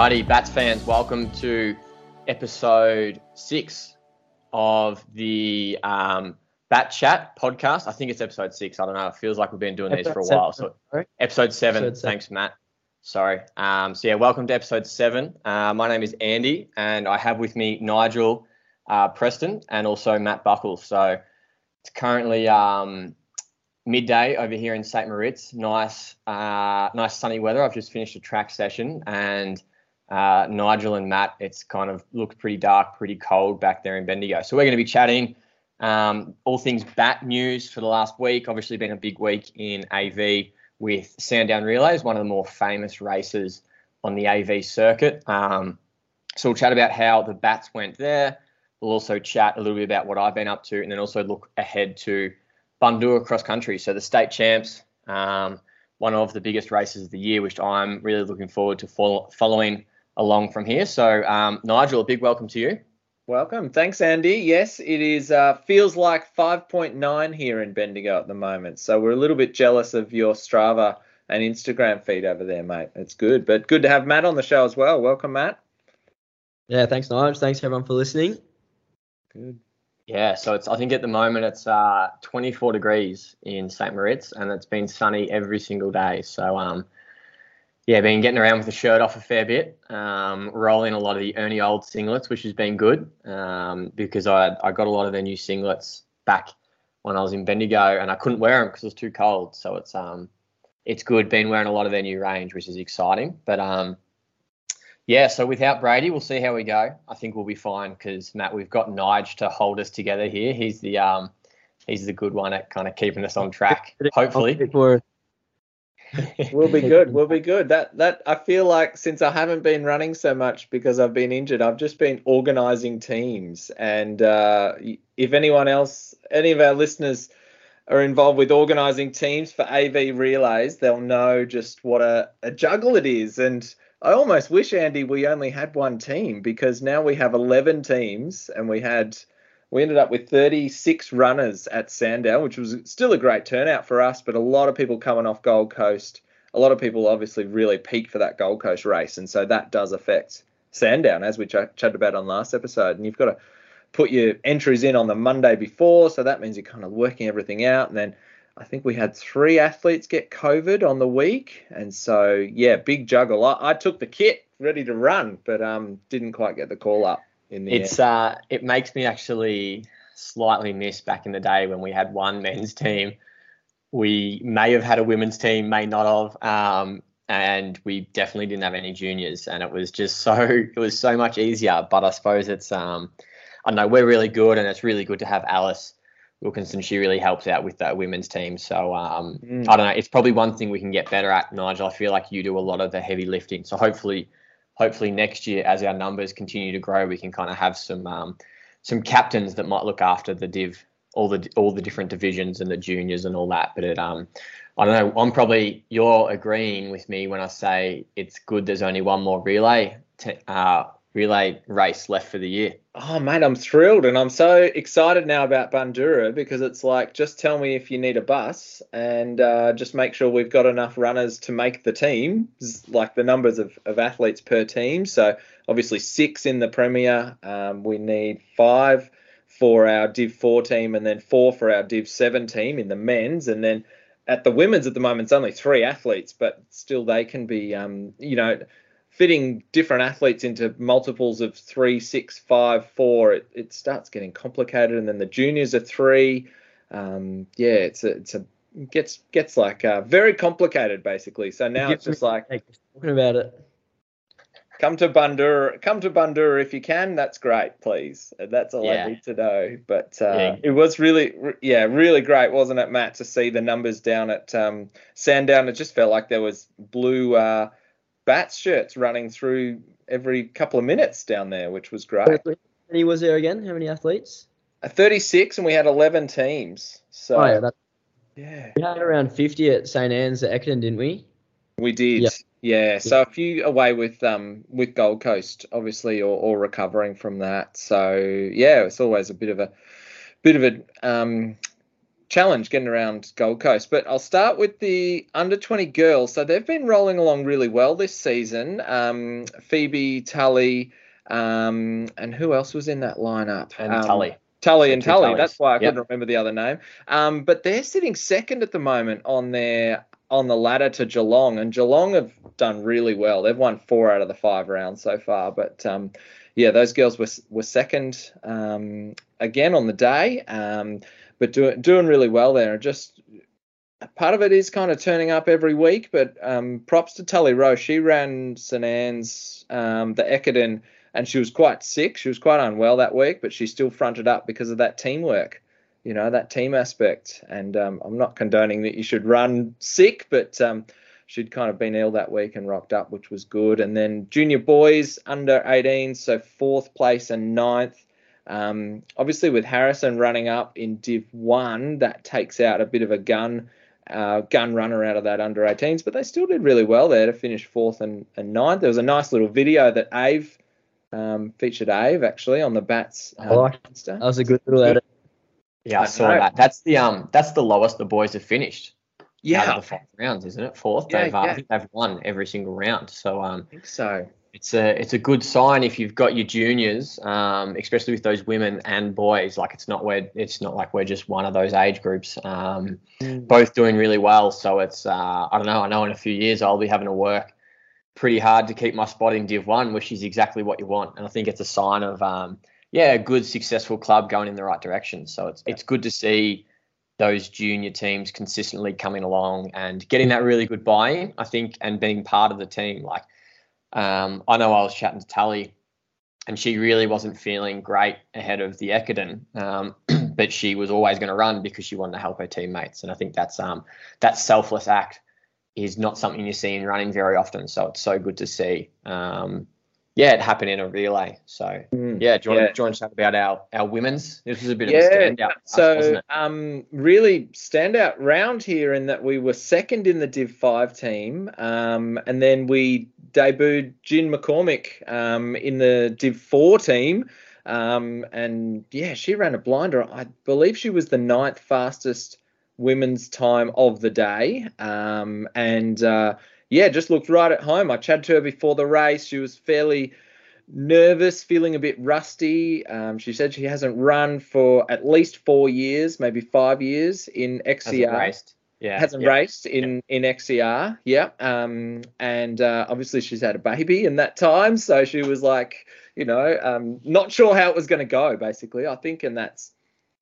Alrighty, Bats fans, welcome to episode six of the um, Bat Chat podcast. I think it's episode six. I don't know. It feels like we've been doing these for a while. So episode seven. Episode seven. Thanks, Matt. Sorry. Um, so yeah, welcome to episode seven. Uh, my name is Andy, and I have with me Nigel uh, Preston and also Matt Buckle. So it's currently um, midday over here in St. Moritz. Nice, uh, nice sunny weather. I've just finished a track session, and uh, Nigel and Matt, it's kind of looked pretty dark, pretty cold back there in Bendigo. So we're going to be chatting um, all things bat news for the last week. Obviously, been a big week in AV with Sandown Relays, one of the more famous races on the AV circuit. Um, so we'll chat about how the bats went there. We'll also chat a little bit about what I've been up to, and then also look ahead to Bundoora cross country. So the state champs, um, one of the biggest races of the year, which I'm really looking forward to follow, following along from here. So um, Nigel, a big welcome to you. Welcome. Thanks, Andy. Yes, it is. Uh, feels like 5.9 here in Bendigo at the moment. So we're a little bit jealous of your Strava and Instagram feed over there, mate. It's good. But good to have Matt on the show as well. Welcome, Matt. Yeah, thanks, Nige. Thanks everyone for listening. Good. Yeah, so it's I think at the moment it's uh, 24 degrees in St. Moritz, and it's been sunny every single day. So um, yeah, been getting around with the shirt off a fair bit, um, rolling a lot of the Ernie Old singlets, which has been good um, because I I got a lot of their new singlets back when I was in Bendigo, and I couldn't wear them because it was too cold. So it's um it's good. Been wearing a lot of their new range, which is exciting. But um yeah, so without Brady, we'll see how we go. I think we'll be fine because Matt, we've got Nige to hold us together here. He's the um he's the good one at kind of keeping us on track. Hopefully. We'll be good. We'll be good. That that I feel like since I haven't been running so much because I've been injured, I've just been organising teams. And uh, if anyone else, any of our listeners are involved with organising teams for AV relays, they'll know just what a, a juggle it is. And I almost wish Andy we only had one team because now we have 11 teams and we had we ended up with 36 runners at Sandown, which was still a great turnout for us, but a lot of people coming off Gold Coast. A lot of people obviously really peaked for that Gold Coast race, and so that does affect Sandown, as we ch- chatted about on last episode. And you've got to put your entries in on the Monday before, so that means you're kind of working everything out. And then I think we had three athletes get COVID on the week, and so yeah, big juggle. I, I took the kit ready to run, but um, didn't quite get the call up in the It's uh, it makes me actually slightly miss back in the day when we had one men's team. We may have had a women's team, may not have, um, and we definitely didn't have any juniors, and it was just so it was so much easier. But I suppose it's um, I know we're really good, and it's really good to have Alice Wilkinson. She really helps out with that women's team. So um, Mm. I don't know. It's probably one thing we can get better at, Nigel. I feel like you do a lot of the heavy lifting. So hopefully, hopefully next year, as our numbers continue to grow, we can kind of have some um, some captains that might look after the div, all the all the different divisions and the juniors and all that. But it um, I don't know. I'm probably you're agreeing with me when I say it's good. There's only one more relay t- uh, relay race left for the year. Oh, mate, I'm thrilled and I'm so excited now about Bundoora because it's like just tell me if you need a bus and uh, just make sure we've got enough runners to make the team, like the numbers of, of athletes per team. So obviously six in the Premier. Um, we need five for our Div 4 team and then four for our Div 7 team in the men's. And then at the women's at the moment, it's only three athletes, but still they can be, um, you know, fitting different athletes into multiples of three, six, five, four, it, it starts getting complicated. And then the juniors are three. Um, yeah, it's a, it's a gets gets like uh, very complicated basically. So now it's just like talking about it. Come to Bundoora, come to Bundoora if you can. That's great, please. That's all yeah. I need to know. But uh, yeah. it was really, yeah, really great, wasn't it, Matt, to see the numbers down at um, Sandown. It just felt like there was blue. Uh, Bats shirts running through every couple of minutes down there, which was great. How many was there again? How many athletes? A 36, and we had 11 teams. So oh, yeah, yeah, we had around 50 at St Anne's at Ekiden, didn't we? We did. Yep. Yeah, so a few away with um with Gold Coast, obviously, or, or recovering from that. So yeah, it's always a bit of a bit of a um challenge getting around Gold Coast. But I'll start with the under 20 girls. So they've been rolling along really well this season. Um, Phoebe, Tully, um, and who else was in that lineup? And um, Tully. Tully and Tully. Tullys. That's why I couldn't remember the other name. Um, but they're sitting second at the moment on their on the ladder to Geelong, and Geelong have done really well. They've won four out of the five rounds so far. But um, yeah, those girls were were second um, again on the day. But doing doing really well there. Just part of it is kind of turning up every week. But um, props to Tully Rowe. She ran St Anne's, um, the Ekiden, and she was quite sick. She was quite unwell that week, but she still fronted up because of that teamwork. You know that team aspect. And um, I'm not condoning that you should run sick, but um, she'd kind of been ill that week and rocked up, which was good. And then junior boys under 18, so fourth place and ninth. Um, obviously, with Harrison running up in Div 1, that takes out a bit of a gun uh, gun runner out of that under 18s, but they still did really well there to finish fourth and, and ninth. There was a nice little video that Ave um, featured Ave actually on the bats. Um, oh, that was a good little edit. Yeah, I, I saw know. that. That's the um that's the lowest the boys have finished. Yeah, out of the five rounds, isn't it? Fourth. Yeah, they've uh, yeah. they've won every single round. So um, I think so it's a it's a good sign if you've got your juniors, um, especially with those women and boys. Like it's not where it's not like we're just one of those age groups. Um, mm. Both doing really well. So it's uh, I don't know. I know in a few years I'll be having to work pretty hard to keep my spot in Div One, which is exactly what you want. And I think it's a sign of um, yeah, a good successful club going in the right direction. So it's it's good to see those junior teams consistently coming along and getting that really good buy-in. I think and being part of the team like um, I know I was chatting to Tully, and she really wasn't feeling great ahead of the Ekiden, um, but she was always going to run because she wanted to help her teammates. And I think that's um, that selfless act is not something you see in running very often. So it's so good to see. Um, yeah, it happened in a relay. So mm, yeah, do you, yeah. Want, to, do you want to chat about our, our women's? This was a bit yeah, of a standout. So us, um, really standout round here in that we were second in the Div Five team, um, and then we debuted Jin McCormick um, in the Div 4 team. Um, and yeah, she ran a blinder. I believe she was the ninth fastest women's time of the day. Um, and uh, yeah, just looked right at home. I chatted to her before the race. She was fairly nervous, feeling a bit rusty. Um, she said she hasn't run for at least four years, maybe five years in XCR yeah, hasn't yeah, raced in yeah. in XCR. Yeah, um, and uh, obviously she's had a baby in that time, so she was like, you know, um, not sure how it was going to go. Basically, I think, and that's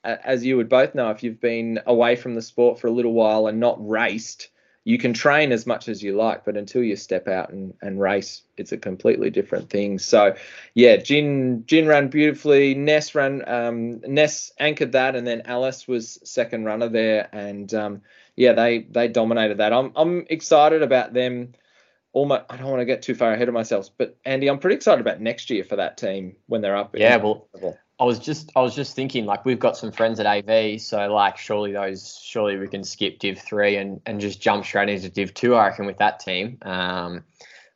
as you would both know, if you've been away from the sport for a little while and not raced, you can train as much as you like, but until you step out and, and race, it's a completely different thing. So, yeah, Jin Jin ran beautifully. Ness ran. Um, Ness anchored that, and then Alice was second runner there, and um, yeah, they they dominated that. I'm I'm excited about them. Almost, I don't want to get too far ahead of myself, but Andy, I'm pretty excited about next year for that team when they're up. Yeah, well, level. I was just I was just thinking like we've got some friends at AV, so like surely those surely we can skip Div three and and just jump straight into Div two. I reckon with that team, um,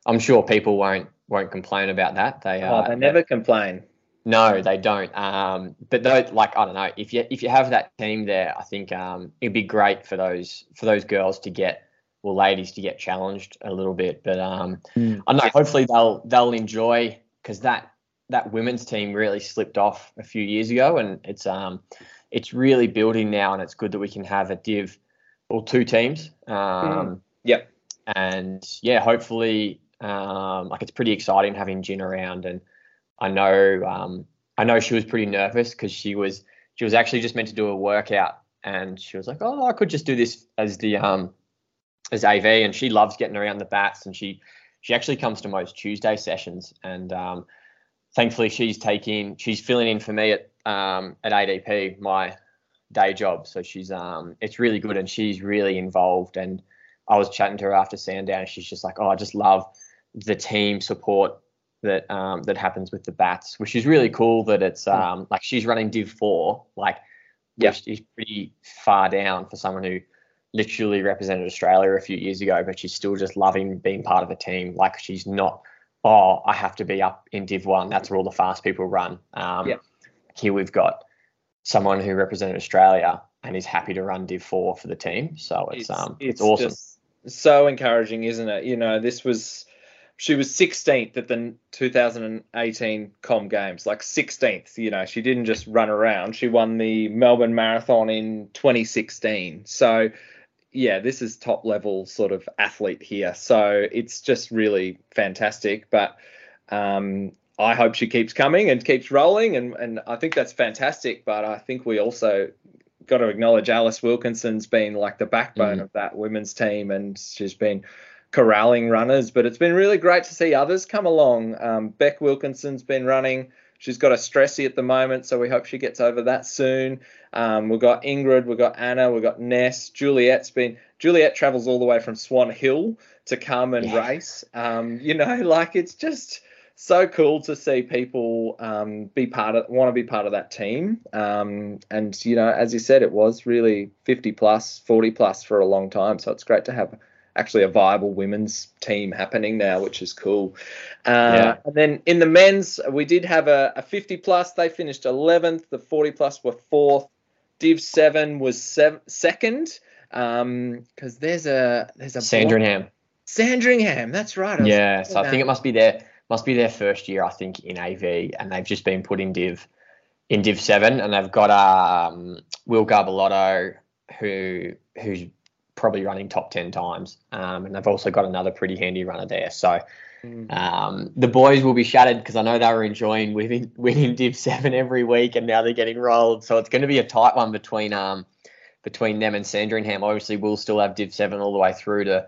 I'm sure people won't won't complain about that. They oh, uh, they never complain. No, they don't. Um, but though, like I don't know, if you if you have that team there, I think um, it'd be great for those for those girls to get well, ladies to get challenged a little bit. But um, mm. I know hopefully they'll they'll enjoy because that that women's team really slipped off a few years ago, and it's um it's really building now, and it's good that we can have a div or two teams. Um, mm. Yep. And yeah, hopefully, um, like it's pretty exciting having Jin around, and I know um, I know she was pretty nervous because she was she was actually just meant to do a workout, and she was like, oh, I could just do this as the um as AV, and she loves getting around the bats, and she she actually comes to most Tuesday sessions, and um, thankfully she's taking she's filling in for me at um, at ADP my day job. So she's um it's really good and she's really involved. And I was chatting to her after Sandown and she's just like, oh, I just love the team support that um that happens with the bats, which is really cool. That it's hmm. um like she's running Div four, like yeah, she's pretty far down for someone who literally represented Australia a few years ago, but she's still just loving being part of a team. Like she's not oh, I have to be up in Div 1. That's where all the fast people run. Um, yep. Here we've got someone who represented Australia and is happy to run Div 4 for the team. So it's, it's um it's, it's awesome. so encouraging, isn't it? You know, this was she was 16th at the 2018 Com Games, like 16th. You know, she didn't just run around. She won the Melbourne Marathon in 2016. So yeah, this is top level sort of athlete here. So it's just really fantastic. But um, I hope she keeps coming and keeps rolling. And, and I think that's fantastic. But I think we also got to acknowledge Alice Wilkinson's been like the backbone mm. of that women's team. And she's been corralling runners. But it's been really great to see others come along. Um, Beck Wilkinson's been running. She's got a stressy at the moment, so we hope she gets over that soon. Um, we've got Ingrid, we've got Anna, we've got Ness. Juliet's been Juliet travels all the way from Swan Hill to come and yeah. race. Um, you know, like it's just so cool to see people um, be part of want to be part of that team. Um, and you know, as you said, it was really 50 plus, 40 plus for a long time. So it's great to have actually a viable women's team happening now, which is cool. Uh, yeah. And then in the men's, we did have a, a 50 plus. They finished 11th. The 40 plus were fourth. Div seven was sev- second. Um, because there's a there's a Sandringham. Sandringham, that's right. yeah, so I think it must be their must be their first year, I think, in AV, and they've just been put in Div in Div seven, and they've got um, Will Garbellotto, who who's probably running top 10 times. Um, and they've also got another pretty handy runner there. So mm. um, the boys will be shattered because I know they were enjoying winning, winning Div 7 every week and now they're getting rolled. So it's going to be a tight one between um, between them and Sandringham. Obviously, we'll still have Div 7 all the way through to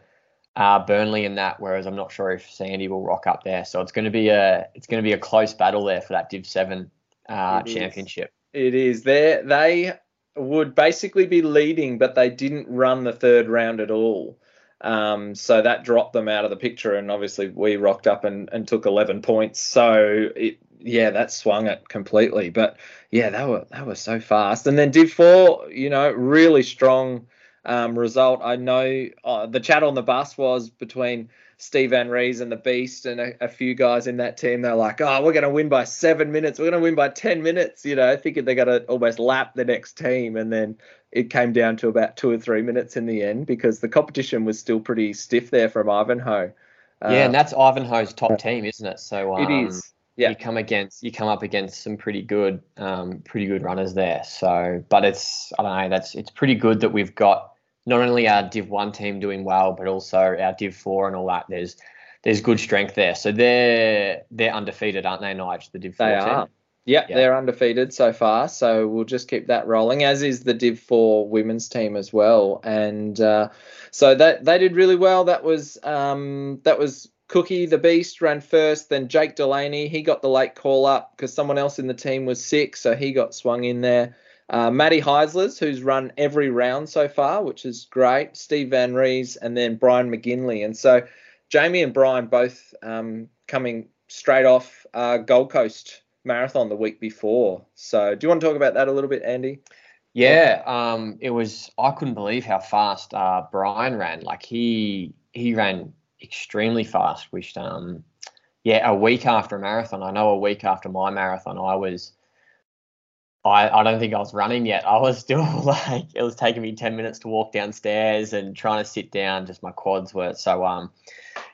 uh, Burnley and that, whereas I'm not sure if Sandy will rock up there. So it's going to be a it's going to be a close battle there for that Div 7 uh, championship. Is. It is. They they would basically be leading, but they didn't run the third round at all. Um, so that dropped them out of the picture, and obviously we rocked up and, and took 11 points. So it, yeah, that swung it completely. But yeah, they were they were so fast. And then Div Four, you know, really strong um, result. I know uh, the chat on the bus was between Steve Van Rees and the Beast and a, a, few guys in that team. They're like, oh, we're going to win by seven minutes. We're going to win by 10 minutes, you know, thinking they're going to almost lap the next team. And then it came down to about two or three minutes in the end because the competition was still pretty stiff there from Ivanhoe. Uh, yeah, and that's Ivanhoe's top team, isn't it? So um, it is. Yeah. You come against you come up against some pretty good um, pretty good runners there. So but it's I don't know, that's it's pretty good that we've got not only our Div One team doing well, but also our Div Four and all that. There's there's good strength there. So they're they're undefeated, aren't they, Nige? The Div Four they are. Yep, yeah, they're undefeated so far. So we'll just keep that rolling, as is the Div Four women's team as well. And uh, so that they did really well. That was um, that was Cookie the Beast ran first, then Jake Delaney. He got the late call up because someone else in the team was sick, so he got swung in there. Uh, Maddie Heislers, who's run every round so far, which is great. Steve Van Rees, and then Brian McGinley. And so Jamie and Brian both um, coming straight off uh, Gold Coast marathon the week before. So, do you want to talk about that a little bit, Andy? Yeah, um, it was. I couldn't believe how fast uh, Brian ran. Like he he ran extremely fast. Which um, yeah, a week after a marathon. I know a week after my marathon, I was. I, I don't think I was running yet. I was still like it was taking me ten minutes to walk downstairs and trying to sit down. Just my quads were so um,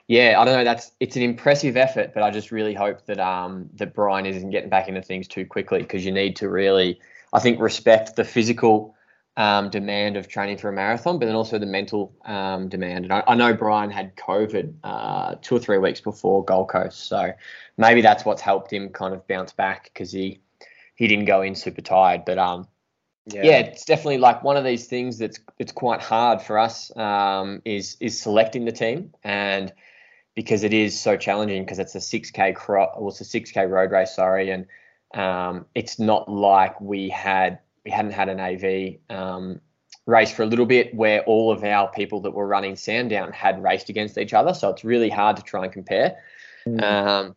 yeah. I don't know. That's it's an impressive effort, but I just really hope that um that Brian isn't getting back into things too quickly because you need to really I think respect the physical um, demand of training for a marathon, but then also the mental um, demand. And I, I, know Brian had COVID uh, two or three weeks before Gold Coast, so maybe that's what's helped him kind of bounce back because he he didn't go in super tired. But um, yeah. yeah. it's definitely like one of these things that's it's quite hard for us um, is is selecting the team and because it is so challenging because it's a 6k cro- well, it's a 6k road race sorry and um, it's not like we had we hadn't had an AV um, race for a little bit where all of our people that were running Sandown had raced against each other. So it's really hard to try and compare. Mm. Um,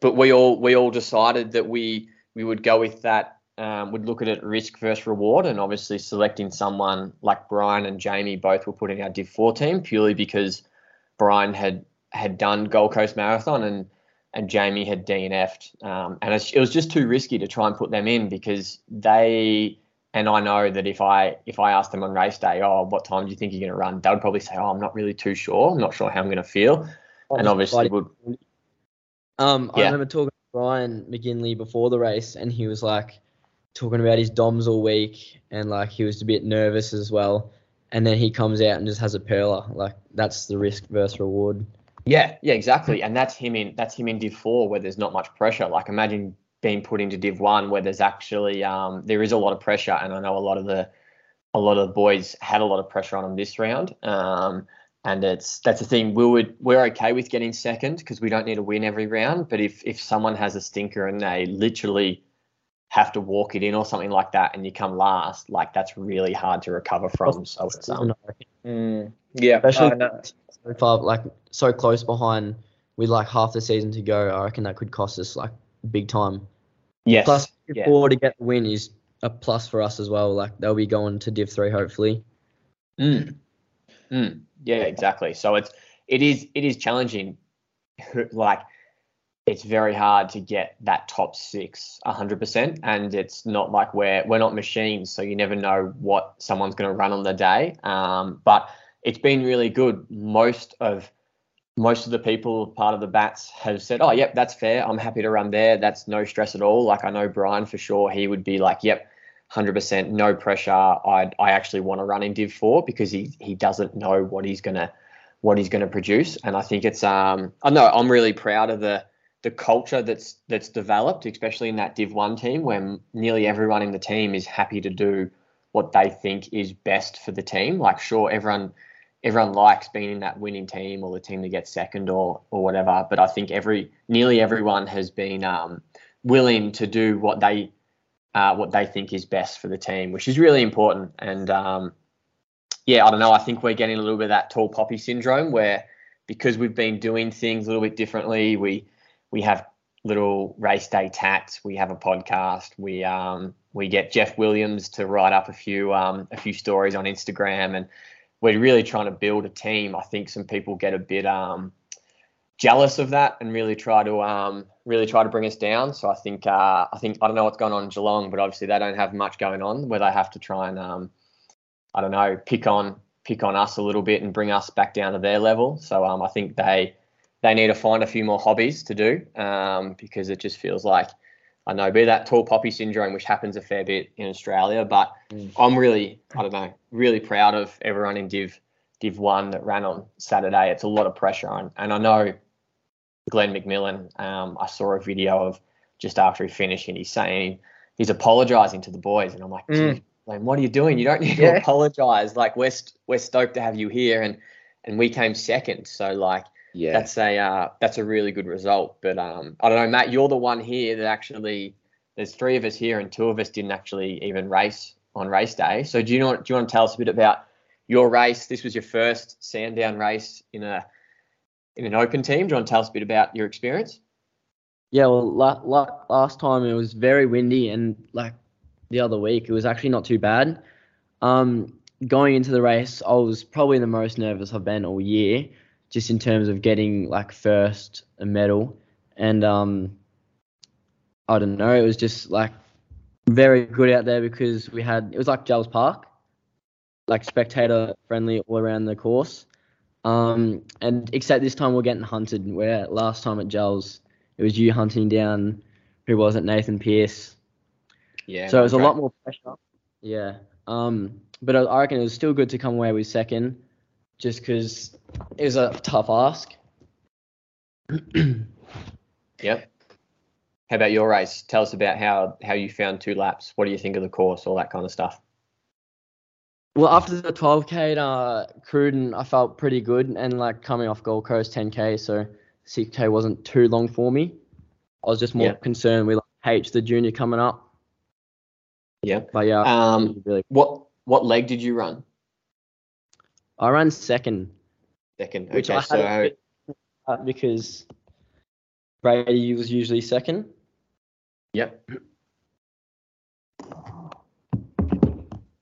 but we all we all decided that we we would go with that. Um, would look at it risk versus reward, and obviously selecting someone like Brian and Jamie both were put in our Div Four team purely because Brian had had done Gold Coast Marathon and and Jamie had DNF'd. Um, and it was just too risky to try and put them in because they and I know that if I if I asked them on race day, oh, what time do you think you're going to run? They would probably say, oh, I'm not really too sure. I'm not sure how I'm going to feel. and obviously would. Um, yeah. I remember talking Brian McGinley before the race, and he was like talking about his DOMs all week, and like he was a bit nervous as well. And then he comes out and just has a perler. Like that's the risk versus reward. Yeah, yeah, exactly. And that's him in that's him in Div Four where there's not much pressure. Like imagine being put into Div One where there's actually um, there is a lot of pressure, and I know a lot of the a lot of the boys had a lot of pressure on them this round. Um, and it's that's the thing. We would we're okay with getting second because we don't need to win every round. But if if someone has a stinker and they literally have to walk it in or something like that, and you come last, like that's really hard to recover from. So it's um, mm, yeah, especially so far, like so close behind with like half the season to go. I reckon that could cost us like big time. Yes. Plus, yeah. four to get the win is a plus for us as well. Like they'll be going to Div three hopefully. Mm. Mm. Yeah, exactly. So it's it is it is challenging. Like it's very hard to get that top six 100% and it's not like we're we're not machines so you never know what someone's going to run on the day um, but it's been really good. Most of most of the people part of the bats have said, "Oh, yep, that's fair. I'm happy to run there. That's no stress at all." Like I know Brian for sure, he would be like, "Yep, 100%, no pressure. I I actually want to run in Div 4 because he he doesn't know what he's gonna what he's gonna produce." And I think it's um I know I'm really proud of the the culture that's that's developed, especially in that Div 1 team where nearly everyone in the team is happy to do what they think is best for the team. Like sure, everyone everyone likes being in that winning team or the team that gets second or or whatever. But I think every nearly everyone has been um, willing to do what they uh, what they think is best for the team, which is really important. And um, yeah, I don't know. I think we're getting a little bit of that tall poppy syndrome where because we've been doing things a little bit differently, we we have little race day tats. We have a podcast. We um, we get Jeff Williams to write up a few um, a few stories on Instagram and we're really trying to build a team. I think some people get a bit um, jealous of that and really try to um, really try to bring us down. So I think uh, I think I don't know what's going on in Geelong, but obviously they don't have much going on where they have to try and um, I don't know pick on pick on us a little bit and bring us back down to their level. So um, I think they they need to find a few more hobbies to do um, because it just feels like I know, be that tall poppy syndrome, which happens a fair bit in Australia. But mm. I'm really, I don't know, really proud of everyone in Div Div One that ran on Saturday. It's a lot of pressure on, and I know Glenn McMillan. Um, I saw a video of just after he finished, and he's saying he's apologising to the boys, and I'm like, mm. Glenn, what are you doing? You don't need yeah. to apologise. Like we're st- we're stoked to have you here, and and we came second, so like yeah, that's a uh, that's a really good result. But um, I don't know, Matt, you're the one here that actually there's three of us here, and two of us didn't actually even race on race day. So do you know? Do you want to tell us a bit about your race? This was your first Sandown race in a in an open team. Do you want to tell us a bit about your experience? Yeah, well, la- last time it was very windy, and like the other week, it was actually not too bad. Um, going into the race, I was probably the most nervous I've been all year, just in terms of getting like first a medal, and um, I don't know, it was just like very good out there because we had it was like Jells Park, like spectator friendly all around the course. Um, and except this time we're getting hunted. Where last time at Jells, it was you hunting down who was it, Nathan Pierce. Yeah. So it was a great. lot more pressure. Yeah. Um, but I I reckon it was still good to come away with second, just because it was a tough ask. Yep. How about your race? Tell us about how how you found two laps. What do you think of the course? All that kind of stuff. Well, after the 12k at uh, Cruden, I felt pretty good, and like coming off Gold Coast 10k, so 6k wasn't too long for me. I was just more Yeah. concerned with like, H, the junior coming up. Yeah. But yeah, Um, really, what what leg did you run? I ran second, Second. which Okay. I So because Brady was usually second. yep.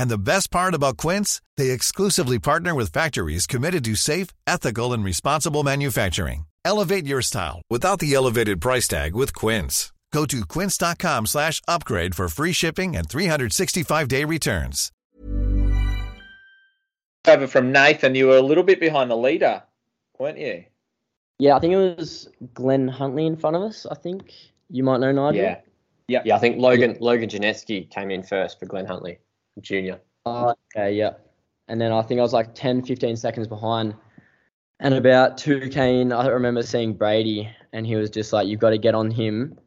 And the best part about Quince, they exclusively partner with factories committed to safe, ethical, and responsible manufacturing. Elevate your style without the elevated price tag with Quince. Go to quince.com slash upgrade for free shipping and 365-day returns. over from Nathan. You were a little bit behind the leader, weren't you? Yeah, I think it was Glen Huntly in front of us. I think you might know Nigel. yeah. Yeah. Yeah. I think Logan Logan Janetsky came in first for Glen Huntly Jr. Oh, okay, yeah. And then I think I was like 10, 15 seconds behind. And about 2k in, I remember seeing Brady, and he was just like, you've got to get on him.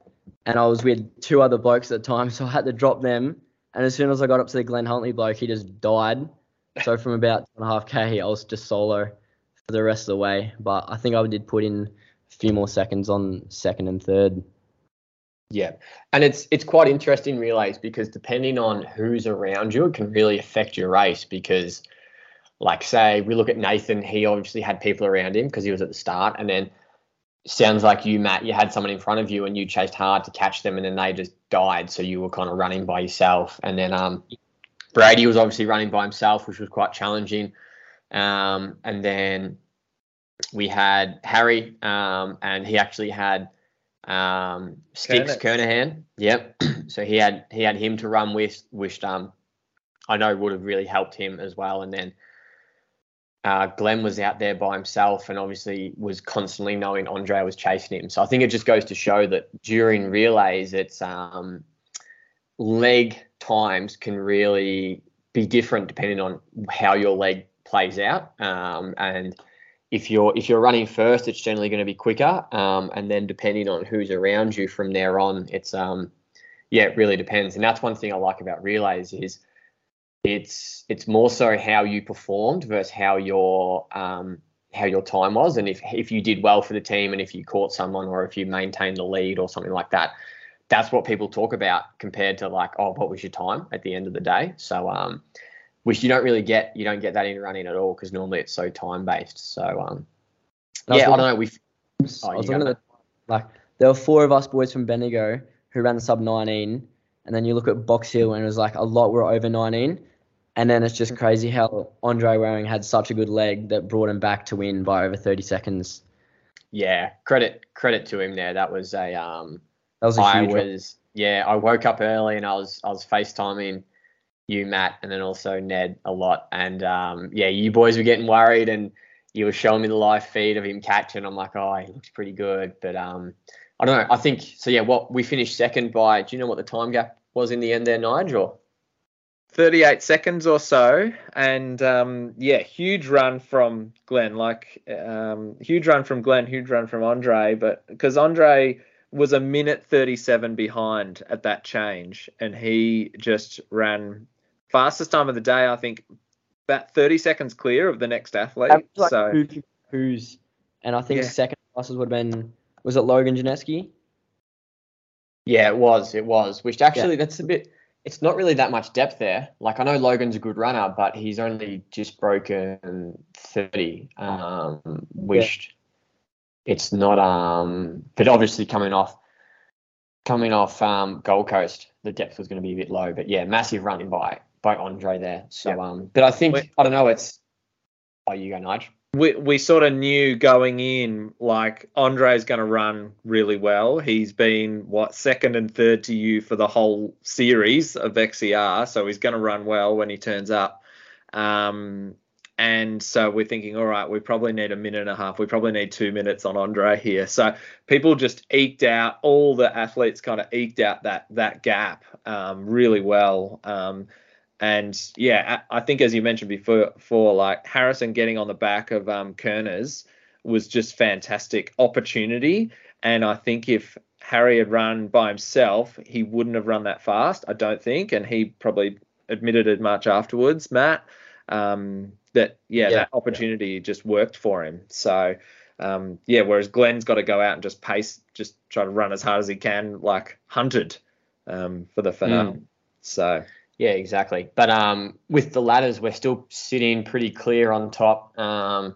And I was with two other blokes at the time, so I had to drop them. And as soon as I got up to the Glen Huntly bloke, he just died. So from about two and a half k, I was just solo for the rest of the way. But I think I did put in a few more seconds on second and third. Yeah, and it's it's quite interesting relays because depending on who's around you, it can really affect your race. Because, like, say we look at Nathan, he obviously had people around him because he was at the start, and then sounds like you, Matt, you had someone in front of you and you chased hard to catch them, and then they just died, so you were kind of running by yourself. And then um, Brady was obviously running by himself, which was quite challenging. Um, and then we had Harry, um, and he actually had um, Sticks Kernahan. Yep. so he had he had him to run with, which um, I know would have really helped him as well. And then uh, Glenn was out there by himself, and obviously was constantly knowing Andre was chasing him. So I think it just goes to show that during relays, it's um, leg times can really be different depending on how your leg plays out. Um, and if you're if you're running first, it's generally going to be quicker. Um, and then depending on who's around you from there on, it's um, yeah, it really depends. And that's one thing I like about relays is it's it's more so how you performed versus how your um, how your time was, and if if you did well for the team, and if you caught someone, or if you maintained the lead, or something like that. That's what people talk about compared to like, oh, what was your time at the end of the day? So, um, which you don't really get, you don't get that in running at all because normally it's so time based. So, um, I yeah, I don't know. We I Oh, was looking at like there were four of us boys from Bendigo who ran the sub 19, and then you look at Box Hill and it was like a lot were over 19, and then it's just crazy how Andre Waring had such a good leg that brought him back to win by over 30 seconds. yeah, credit credit to him there. That was a um, That was a I huge. one. was yeah, I woke up early and I was I was FaceTiming you, Matt, and then also Ned a lot. And um, yeah, you boys were getting worried, and you were showing me the live feed of him catching. I'm like, oh, he looks pretty good, but um, I don't know. I think so. Yeah, what we finished second by. Do you know what the time gap was in the end there, Nigel? 38 seconds or so, and um, yeah, huge run from Glenn. Like um, huge run from Glenn, huge run from Andre, but because Andre was a minute 37 behind at that change, and he just ran fastest time of the day. I think about 30 seconds clear of the next athlete. Like so who's, and I think yeah. second fastest would have been was it Logan Janeski? Yeah, it was. It was. Which actually, yeah. that's a bit it's not really that much depth there. Like I know Logan's a good runner, but he's only just broken 30. Um, wished yeah. it's not. Um, but obviously coming off coming off um, Gold Coast, the depth was going to be a bit low. But yeah, massive running by by Andre there. So yeah. um, but I think I don't know. It's oh, you go, Nigel we we sort of knew going in like Andre's going to run really well. He's been what second and third to you for the whole series of XCR, so he's going to run well when he turns up. Um, and so we're thinking, all right, we probably need a minute and a half. We probably need two minutes on Andre here. So people just eked out. All the athletes kind of eked out that that gap um, really well. Um, and yeah, I think as you mentioned before, before like Harrison getting on the back of um, Kerners was just fantastic opportunity. And I think if Harry had run by himself, he wouldn't have run that fast. I don't think, and he probably admitted it much afterwards, Matt. Um, that yeah, yeah, that opportunity yeah. just worked for him. So um, yeah, whereas Glenn's got to go out and just pace, just try to run as hard as he can, like hunted um, for the finale. Mm. So yeah, exactly. But um, with the ladders, we're still sitting pretty clear on top. Um,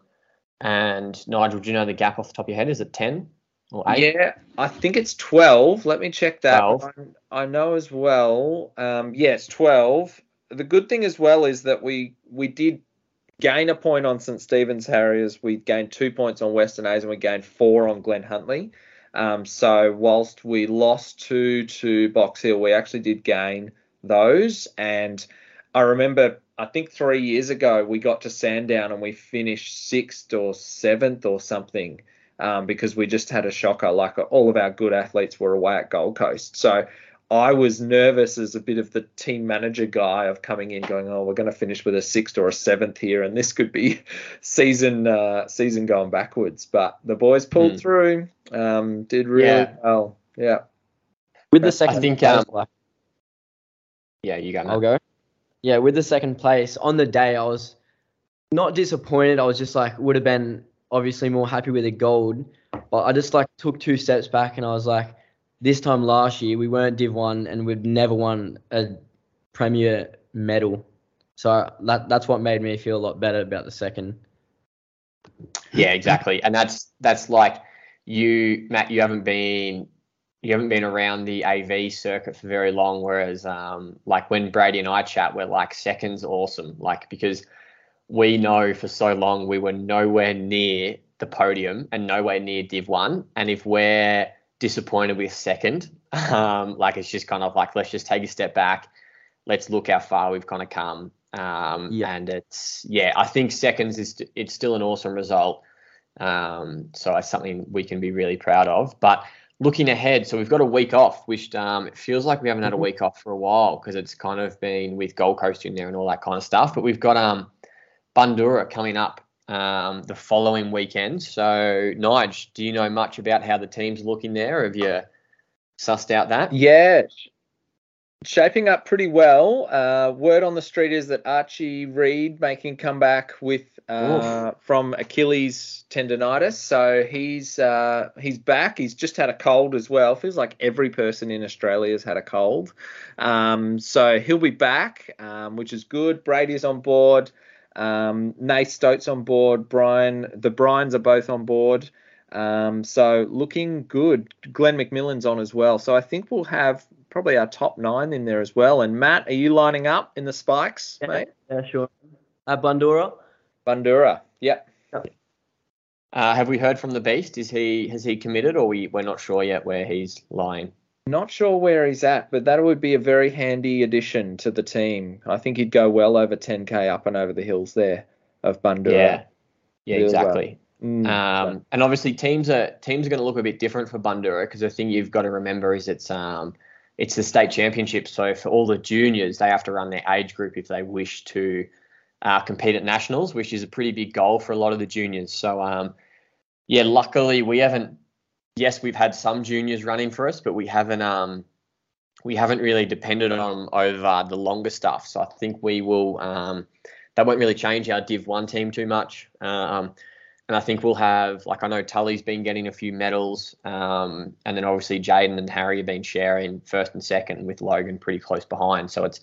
and Nigel, do you know the gap off the top of your head? Is it 10 or 8? Yeah, I think it's 12. Let me check that. 12. I, know as well. Um, yes, 12. The good thing as well is that we we did gain a point on St. Stephen's Harriers. We gained two points on Western A's and we gained four on Glen Huntly. Um, so whilst we lost two to Box Hill, we actually did gain – those. And I remember, I think three years ago, we got to Sandown and we finished sixth or seventh or something um, because we just had a shocker. Like all of our good athletes were away at Gold Coast. So I was nervous as a bit of the team manager guy of coming in going, oh, we're going to finish with a sixth or a seventh here, and this could be season uh, season going backwards. But the boys pulled mm. through, um, did really yeah. well. Yeah. With the second, I think um, yeah, you go. I'll go. Yeah, with the second place on the day, I was not disappointed. I was just like, would have been obviously more happy with the gold, but I just like took two steps back and I was like, this time last year we weren't Div One and we'd never won a Premier medal, so that that's what made me feel a lot better about the second. Yeah, exactly, and that's that's like you, Matt. You haven't been you haven't been around the AV circuit for very long. Whereas, um, like when Brady and I chat, we're like seconds awesome, like because we know for so long we were nowhere near the podium and nowhere near Div One, and if we're disappointed with second, um, like it's just kind of like let's just take a step back, let's look how far we've kind of come. Um, yeah. and it's yeah, I think seconds is it's still an awesome result. Um, so it's something we can be really proud of, but looking ahead, so we've got a week off, which um, it feels like we haven't had a mm-hmm. week off for a while because it's kind of been with Gold Coast in there and all that kind of stuff. But we've got um, Bundoora coming up um, the following weekend. So, Nige, do you know much about how the team's looking there? Have you sussed out that? Yeah, shaping up pretty well. Uh, word on the street is that Archie Reed making comeback with uh, from Achilles tendonitis, so he's uh, he's back. He's just had a cold as well. Feels like every person in Australia has had a cold, um, so he'll be back, um, which is good. Brady's on board. Um, Nate Stote's on board. Brian, the Bryans are both on board. Um, so looking good. Glenn McMillan's on as well. So I think we'll have probably our top nine in there as well. And Matt, are you lining up in the spikes, yeah, mate? Yeah, sure. Uh, Bundoora. Bundoora. Yep. Uh, have we heard from the Beast? Is he has he committed, or we we're not sure yet where he's lying? Not sure where he's at, but that would be a very handy addition to the team. I think he'd go well over 10k up and over the hills there of Bundoora. Yeah, yeah, Real exactly. Mm, Um, and obviously teams are teams are going to look a bit different for Bundoora because the thing you've got to remember is it's um it's the state championship. So for all the juniors, they have to run their age group if they wish to uh, compete at nationals, which is a pretty big goal for a lot of the juniors. So um, yeah, luckily we haven't. Yes, we've had some juniors running for us, but we haven't um we haven't really depended on over the longer stuff. So I think we will um that won't really change our Div One team too much. Um, and I think we'll have like I know Tully's been getting a few medals, um, and then obviously Jaden and Harry have been sharing first and second with Logan pretty close behind. So it's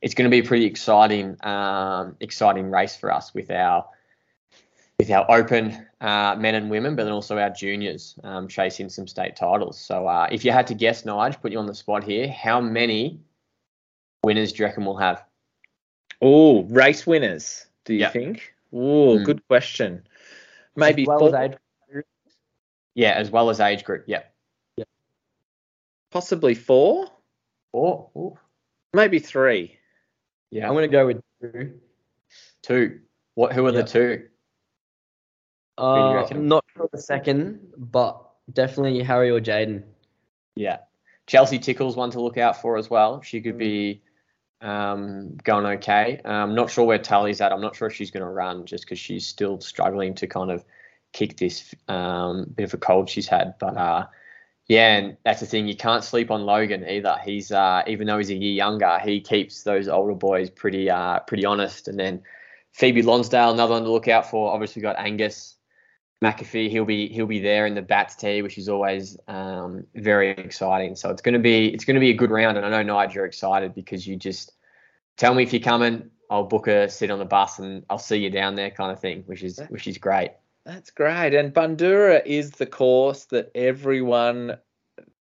it's going to be a pretty exciting um, exciting race for us with our with our open uh, men and women, but then also our juniors um, chasing some state titles. So uh, if you had to guess, Nige, put you on the spot here, how many winners do you reckon we'll have? Oh, race winners, do you Yep. think? Oh, Mm. good question. Maybe as well four, as age. Yeah, as well as age group. Yeah. yeah. possibly four, Four. Ooh. maybe three. Yeah. I'm gonna go with two. Two. What? Who are Yeah. the two? Uh. I'm not sure the second, but definitely Harry or Jaden. Yeah. Chelsea Tickle's one to look out for as well. She could be um, going okay. I'm not sure where Tully's at. I'm not sure if she's going to run just because she's still struggling to kind of kick this um, bit of a cold she's had. But uh, yeah, and that's the thing. You can't sleep on Logan either. He's uh, even though he's a year younger, he keeps those older boys pretty uh, pretty honest. And then Phoebe Lonsdale, another one to look out for. Obviously got Angus McAfee, he'll be he'll be there in the bats tee, which is always um, very exciting. So it's going to be it's going to be a good round, and I know Nigel you're excited because you just tell me if you're coming. I'll book a sit on the bus and I'll see you down there, kind of thing, which is which is great. That's great. And Bundoora is the course that everyone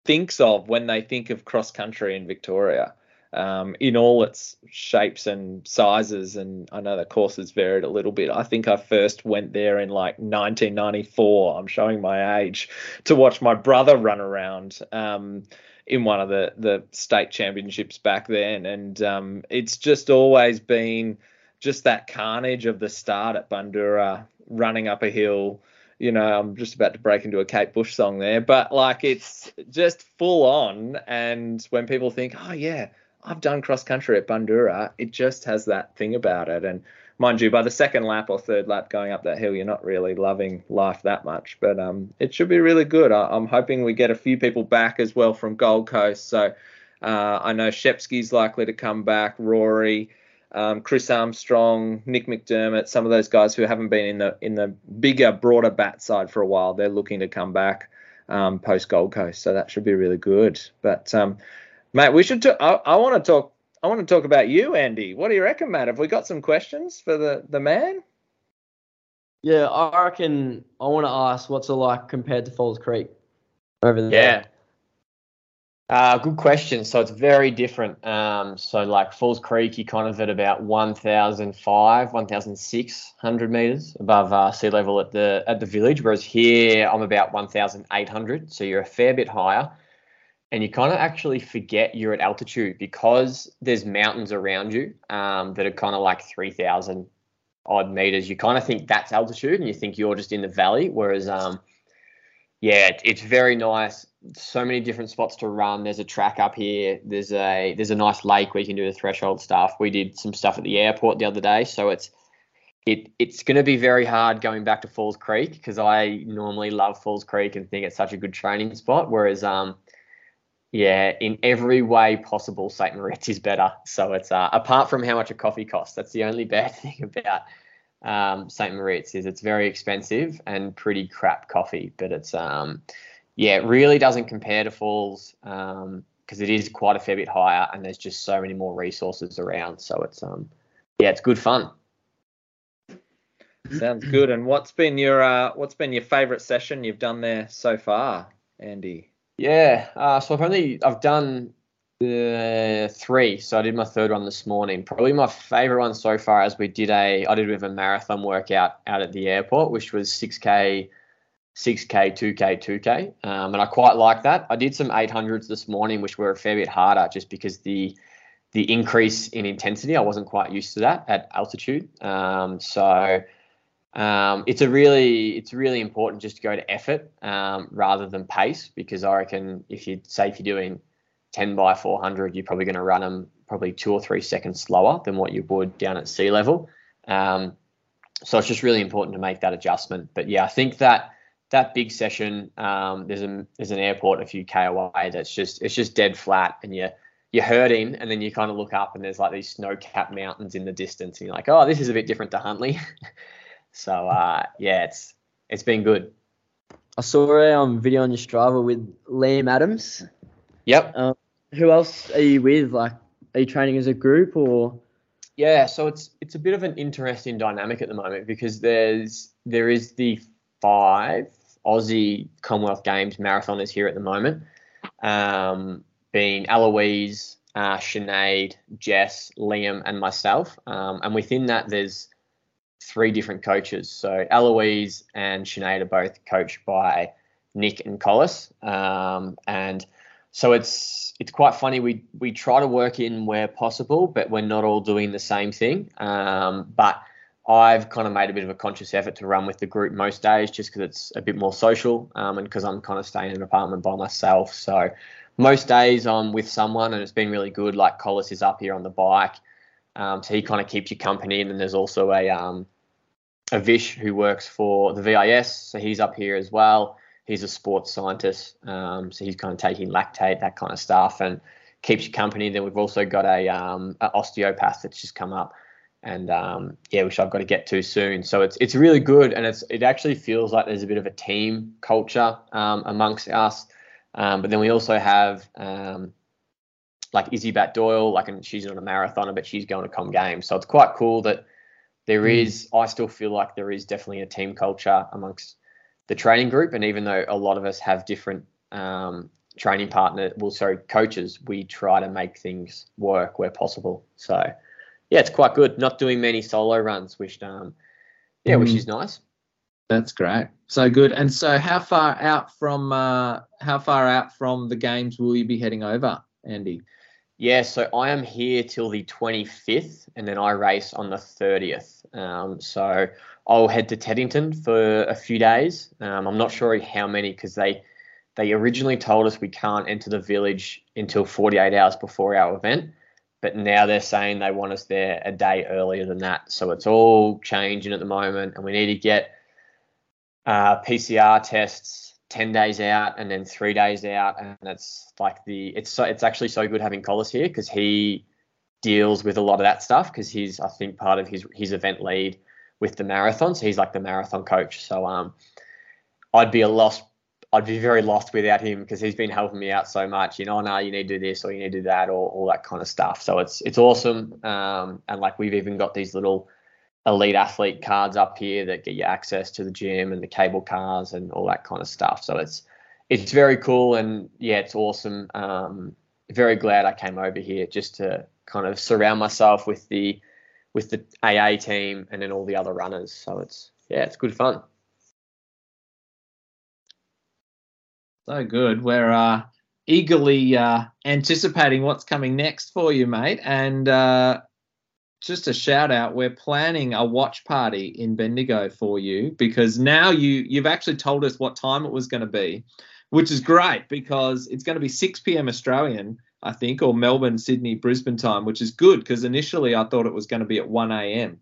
thinks of when they think of cross country in Victoria, um, in all its shapes and sizes. And I know the course has varied a little bit. I think I first went there in like 1994. I'm showing my age to watch my brother run around. Um, in one of the the state championships back then, and um, it's just always been just that carnage of the start at Bundoora, running up a hill. You know, I'm just about to break into a Kate Bush song there, but like it's just full on. And when people think, oh yeah, I've done cross country at Bundoora. it just has that thing about it. And mind you, by the second lap or third lap going up that hill, you're not really loving life that much. But um, it should be really good. I, I'm hoping we get a few people back as well from Gold Coast. So uh, I know Shepsky's likely to come back, Rory um, Chris Armstrong, Nick McDermott, some of those guys who haven't been in the in the bigger, broader bat side for a while, they're looking to come back um, post Gold Coast, so that should be really good. But mate, we should. T- I, I want to talk. I want to talk about you, Andy. What do you reckon, Matt? Have we got some questions for the the man? Yeah, I reckon I want to ask what's it like compared to Falls Creek over there. Yeah. Uh, good question. So it's very different. Um, so like Falls Creek, you kind of at about 1,005, 1,600 meters above uh, sea level at the at the village, whereas here I'm about 1,800. So you're a fair bit higher, and you kind of actually forget you're at altitude because there's mountains around you um, that are kind of like 3,000 odd meters. You kind of think that's altitude, and you think you're just in the valley, whereas um, yeah, it- it's very nice. So many different spots to run. There's a track up here. There's a there's a nice lake where you can do the threshold stuff. We did some stuff at the airport the other day, so it's it it's going to be very hard going back to Falls Creek because I normally love Falls Creek and think it's such a good training spot. Whereas um yeah, in every way possible, St. Moritz is better. So it's uh, apart from how much a coffee costs, that's the only bad thing about um, St. Moritz is it's very expensive and pretty crap coffee, but it's um, yeah, it really doesn't compare to Falls because it is quite a fair bit higher and there's just so many more resources around. So it's um, yeah, it's good fun. Sounds good. And what's been your uh, what's been your favourite session you've done there so far, Andy? Yeah, uh, so I've only I've done the three. So I did my third one this morning. Probably my favorite one so far, as we did a I did of a marathon workout out at the airport, which was six k 6K, 2K, 2K. Um, and I quite like that. I did some 800s this morning, which were a fair bit harder just because the the increase in intensity, I wasn't quite used to that at altitude. Um, so um, it's a really it's really important just to go to effort um, rather than pace because I reckon if you say if you're doing 10 by 400, you're probably going to run them probably two or three seconds slower than what you would down at sea level. Um, so it's just really important to make that adjustment. But yeah, I think that that big session, um, there's a there's an airport a few k away that's just it's just dead flat, and you're you're hurting, and then you kind of look up and there's like these snow-capped mountains in the distance, and you're like, oh, this is a bit different to Huntly. so uh, yeah, it's it's been good. I saw a um, video on your Strava with Liam Adams. Yep. Um, who else are you with? Like, are you training as a group or? Yeah, so it's it's a bit of an interesting dynamic at the moment because there's there is the five Aussie Commonwealth Games marathoners here at the moment, um, being Eloise, uh, Sinead, Jess, Liam, and myself. Um, and within that, there's three different coaches. So Eloise and Sinead are both coached by Nick and Collis. Um, and so it's it's quite funny. We we try to work in where possible, but we're not all doing the same thing. Um, but I've kind of made a bit of a conscious effort to run with the group most days, just because it's a bit more social, um, and because I'm kind of staying in an apartment by myself. So most days I'm with someone, and it's been really good. Like Collis is up here on the bike, um, so he kind of keeps you company. And then there's also a um, a Vish who works for the VIS, so he's up here as well. He's a sports scientist, um, so he's kind of taking lactate, that kind of stuff, and keeps you company. Then we've also got a, um, a osteopath that's just come up and um, yeah, which I've got to get to soon. So it's it's really good, and it's it actually feels like there's a bit of a team culture um, amongst us. Um, but then we also have like Izzy Batt-Doyle, like and she's not a marathoner, but she's going to Com Games. So it's quite cool that there mm. is. I still feel like there is definitely a team culture amongst the training group, and even though a lot of us have different um, training partner, well, sorry, coaches, we try to make things work where possible. So yeah, it's quite good. Not doing many solo runs, which um, yeah, mm. which is nice. That's great. So good. And so, how far out from uh, how far out from the games will you be heading over, Andy? Yeah, so I am here till the 25th, and then I race on the 30th. Um, so I'll head to Teddington for a few days. Um, I'm not sure how many because they they originally told us we can't enter the village until 48 hours before our event but now they're saying they want us there a day earlier than that. So it's all changing at the moment, and we need to get uh, PCR tests 10 days out and then three days out. And it's like the, it's so, it's actually so good having Collis here because he deals with a lot of that stuff because he's, I think, part of his, his event lead with the marathon. So he's like the marathon coach. So, um, I'd be a lost I'd be very lost without him because he's been helping me out so much. You know, no, you need to do this or you need to do that or all that kind of stuff. So it's it's awesome. Um, and like we've even got these little elite athlete cards up here that get you access to the gym and the cable cars and all that kind of stuff. So it's it's very cool and yeah, it's awesome. Um, very glad I came over here just to kind of surround myself with the with the AA team and then all the other runners. So it's yeah, it's good fun. So good. We're uh, eagerly uh, anticipating what's coming next for you, mate. And uh, just a shout out, we're planning a watch party in Bendigo for you because now you you've actually told us what time it was going to be, which is great because it's going to be 6 p.m. Australian, I think, or Melbourne, Sydney, Brisbane time, which is good because initially I thought it was going to be at 1 a.m.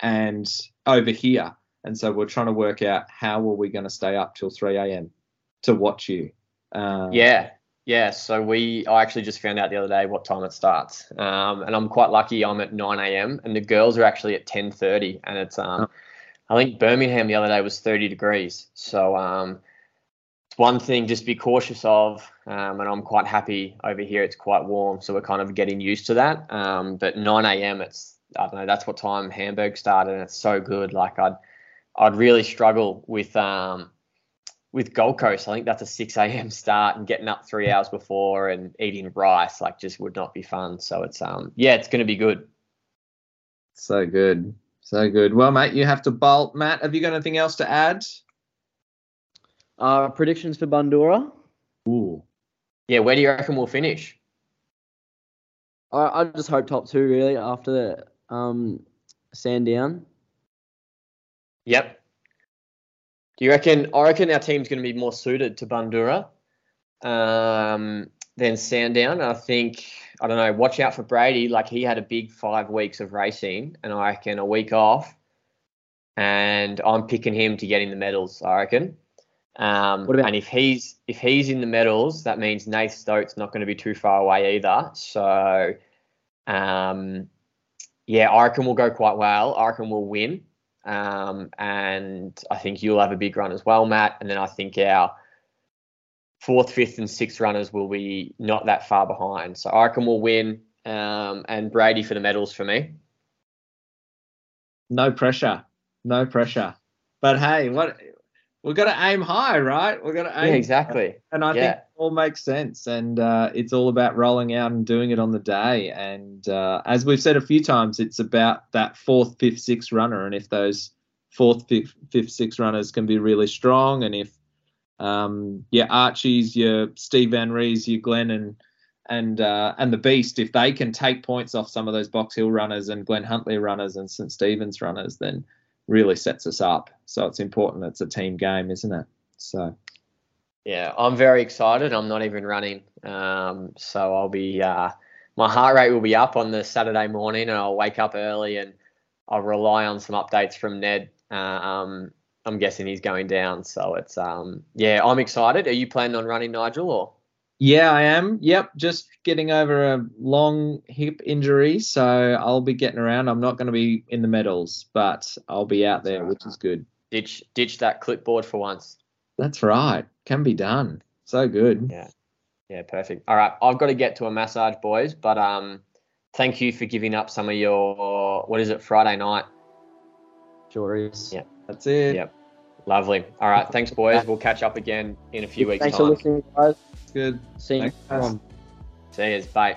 and over here. And so we're trying to work out how are we going to stay up till 3 a.m to watch you. Um, yeah, yeah. So we, I actually just found out the other day what time it starts, um, and I'm quite lucky. I'm at 9 a.m. and the girls are actually at 10:30, and it's um. I think Birmingham the other day was 30 degrees. So um, it's one thing just be cautious of, um, and I'm quite happy over here. It's quite warm, so we're kind of getting used to that. Um, but 9 a.m. it's I don't know. That's what time Hamburg started, and it's so good. Like I'd I'd really struggle with um with Gold Coast, I think that's a 6 a.m. start and getting up three hours before and eating rice like just would not be fun. So it's um yeah, it's going to be good. So good, so good. Well, mate, you have to bolt. Matt, have you got anything else to add? Uh, predictions for Bundoora? Ooh. Yeah, where do you reckon we'll finish? I, I just hope top two really after the um, Sandown. Yep. Do you reckon? I reckon our team's going to be more suited to Bundoora um, than Sandown. I think I don't know. Watch out for Brady. Like he had a big five weeks of racing, and I reckon a week off. And I'm picking him to get in the medals. I reckon. Um, What about- and if he's if he's in the medals, that means Nath Stote's not going to be too far away either. So, um, yeah, I reckon we'll go quite well. I reckon we'll win. Um, and I think you'll have a big run as well, Matt. And then I think our fourth, fifth, and sixth runners will be not that far behind. So reckon we'll win. Um, and Brady for the medals for me. No pressure. No pressure. But hey, what we've got to aim high, right? We've got to Yeah, aim exactly. And I Yeah. think it all makes sense. And uh, it's all about rolling out and doing it on the day. And uh, as we've said a few times, it's about that fourth, fifth, sixth runner. And if those fourth, fifth, fifth sixth runners can be really strong, and if um, your Archies, your Steve Van Rees, your Glenn, and and uh, and the Beast, if they can take points off some of those Box Hill runners and Glen Huntly runners and St Stephen's runners, then really sets us up. So it's important. It's a team game, isn't it? So. Yeah, I'm very excited. I'm not even running. Um, so I'll be, uh, my heart rate will be up on the Saturday morning and I'll wake up early and I'll rely on some updates from Ned. Uh, um, I'm guessing he's going down. So it's, um, yeah, I'm excited. Are you planning on running, Nigel, or? Yeah, I am. Yep, just getting over a long hip injury, so I'll be getting around. I'm not going to be in the medals, but I'll be out there, which is good. Ditch, ditch that clipboard for once. That's right. Can be done. So good. Yeah. Yeah, perfect. All right, I've got to get to a massage, boys, but um, thank you for giving up some of your, what is it, Friday night? Sure is. Yeah. That's it. Yep. Lovely. All right, thanks, boys. We'll catch up again in a few weeks' Thanks time. for listening, guys. Good. See you Thanks, guys. See you. Bye.